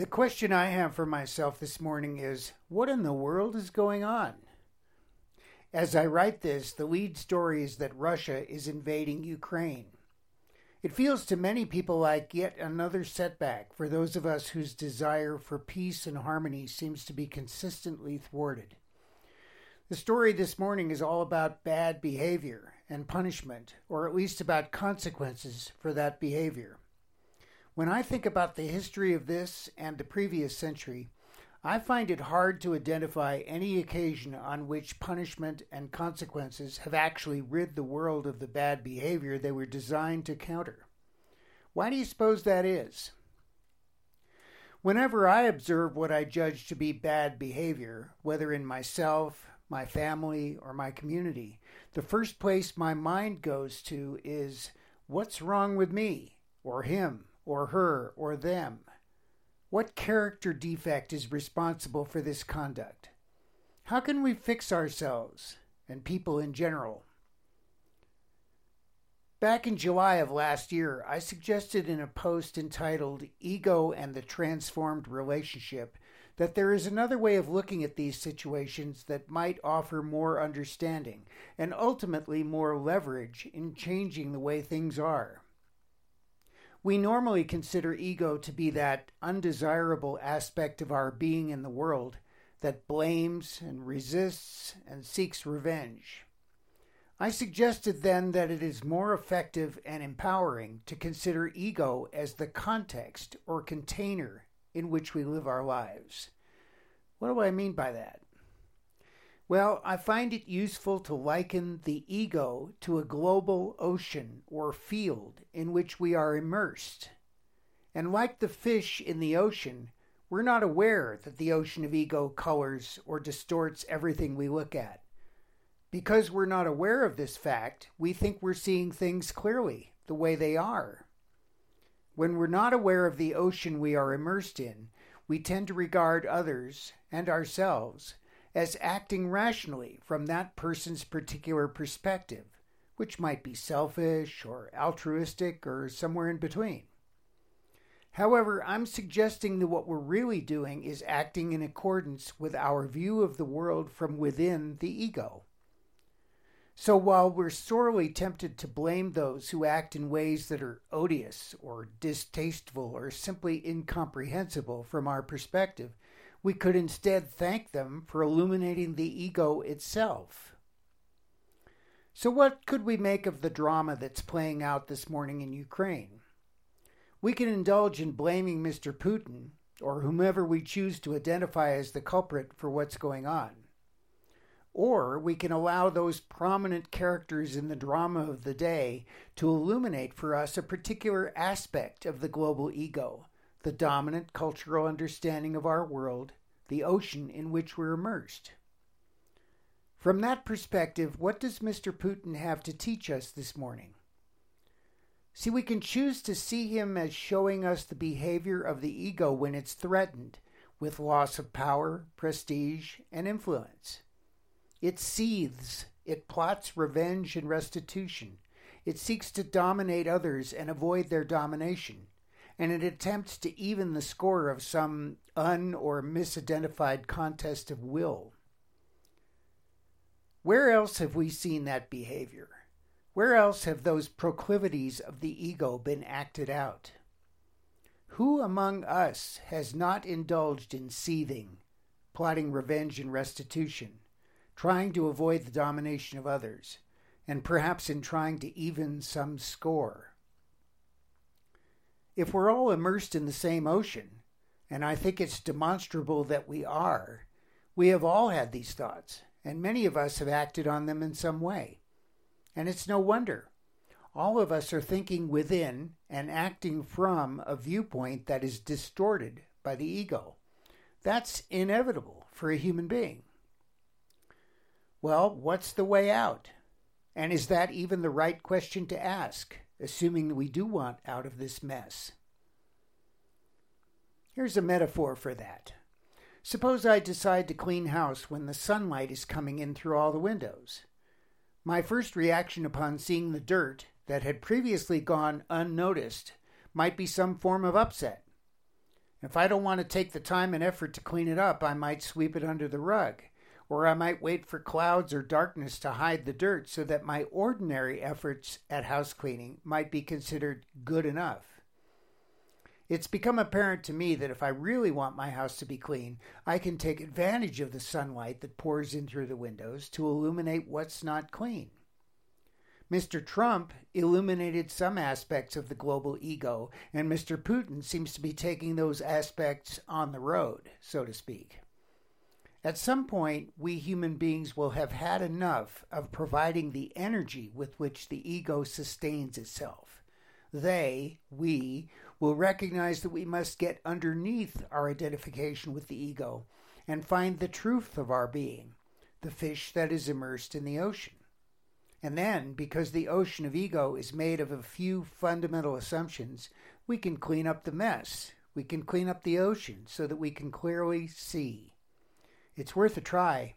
The question I have for myself this morning is what in the world is going on? As I write this, the lead story is that Russia is invading Ukraine. It feels to many people like yet another setback for those of us whose desire for peace and harmony seems to be consistently thwarted. The story this morning is all about bad behavior and punishment, or at least about consequences for that behavior. When I think about the history of this and the previous century, I find it hard to identify any occasion on which punishment and consequences have actually rid the world of the bad behavior they were designed to counter. Why do you suppose that is? Whenever I observe what I judge to be bad behavior, whether in myself, my family, or my community, the first place my mind goes to is what's wrong with me, or him, or her, or them? What character defect is responsible for this conduct? How can we fix ourselves and people in general? Back in July of last year, I suggested in a post entitled Ego and the Transformed Relationship that there is another way of looking at these situations that might offer more understanding and ultimately more leverage in changing the way things are. We normally consider ego to be that undesirable aspect of our being in the world that blames and resists and seeks revenge. I suggested then that it is more effective and empowering to consider ego as the context or container in which we live our lives. What do I mean by that? Well, I find it useful to liken the ego to a global ocean or field in which we are immersed. And like the fish in the ocean, we're not aware that the ocean of ego colors or distorts everything we look at. Because we're not aware of this fact, we think we're seeing things clearly, the way they are. When we're not aware of the ocean we are immersed in, we tend to regard others and ourselves as acting rationally from that person's particular perspective, which might be selfish or altruistic or somewhere in between. However, I'm suggesting that what we're really doing is acting in accordance with our view of the world from within the ego. So while we're sorely tempted to blame those who act in ways that are odious or distasteful or simply incomprehensible from our perspective, we could instead thank them for illuminating the ego itself. So, what could we make of the drama that's playing out this morning in Ukraine? We can indulge in blaming Mr. Putin or whomever we choose to identify as the culprit for what's going on. Or we can allow those prominent characters in the drama of the day to illuminate for us a particular aspect of the global ego the dominant cultural understanding of our world, the ocean in which we're immersed. From that perspective, what does Mr. Putin have to teach us this morning? See, we can choose to see him as showing us the behavior of the ego when it's threatened with loss of power, prestige, and influence. It seethes, it plots revenge and restitution, it seeks to dominate others and avoid their domination and it attempts to even the score of some un or misidentified contest of will. Where else have we seen that behavior? Where else have those proclivities of the ego been acted out? Who among us has not indulged in seething, plotting revenge and restitution, trying to avoid the domination of others, and perhaps in trying to even some score? If we're all immersed in the same ocean, and I think it's demonstrable that we are, we have all had these thoughts, and many of us have acted on them in some way. And it's no wonder. All of us are thinking within and acting from a viewpoint that is distorted by the ego. That's inevitable for a human being. Well, what's the way out? And is that even the right question to ask? Assuming that we do want out of this mess. Here's a metaphor for that. Suppose I decide to clean house when the sunlight is coming in through all the windows. My first reaction upon seeing the dirt that had previously gone unnoticed might be some form of upset. If I don't want to take the time and effort to clean it up, I might sweep it under the rug. Or I might wait for clouds or darkness to hide the dirt so that my ordinary efforts at house cleaning might be considered good enough. It's become apparent to me that if I really want my house to be clean, I can take advantage of the sunlight that pours in through the windows to illuminate what's not clean. Mr. Trump illuminated some aspects of the global ego, and Mr. Putin seems to be taking those aspects on the road, so to speak. At some point, we human beings will have had enough of providing the energy with which the ego sustains itself. They, we, will recognize that we must get underneath our identification with the ego and find the truth of our being, the fish that is immersed in the ocean. And then, because the ocean of ego is made of a few fundamental assumptions, we can clean up the mess. We can clean up the ocean so that we can clearly see. It's worth a try.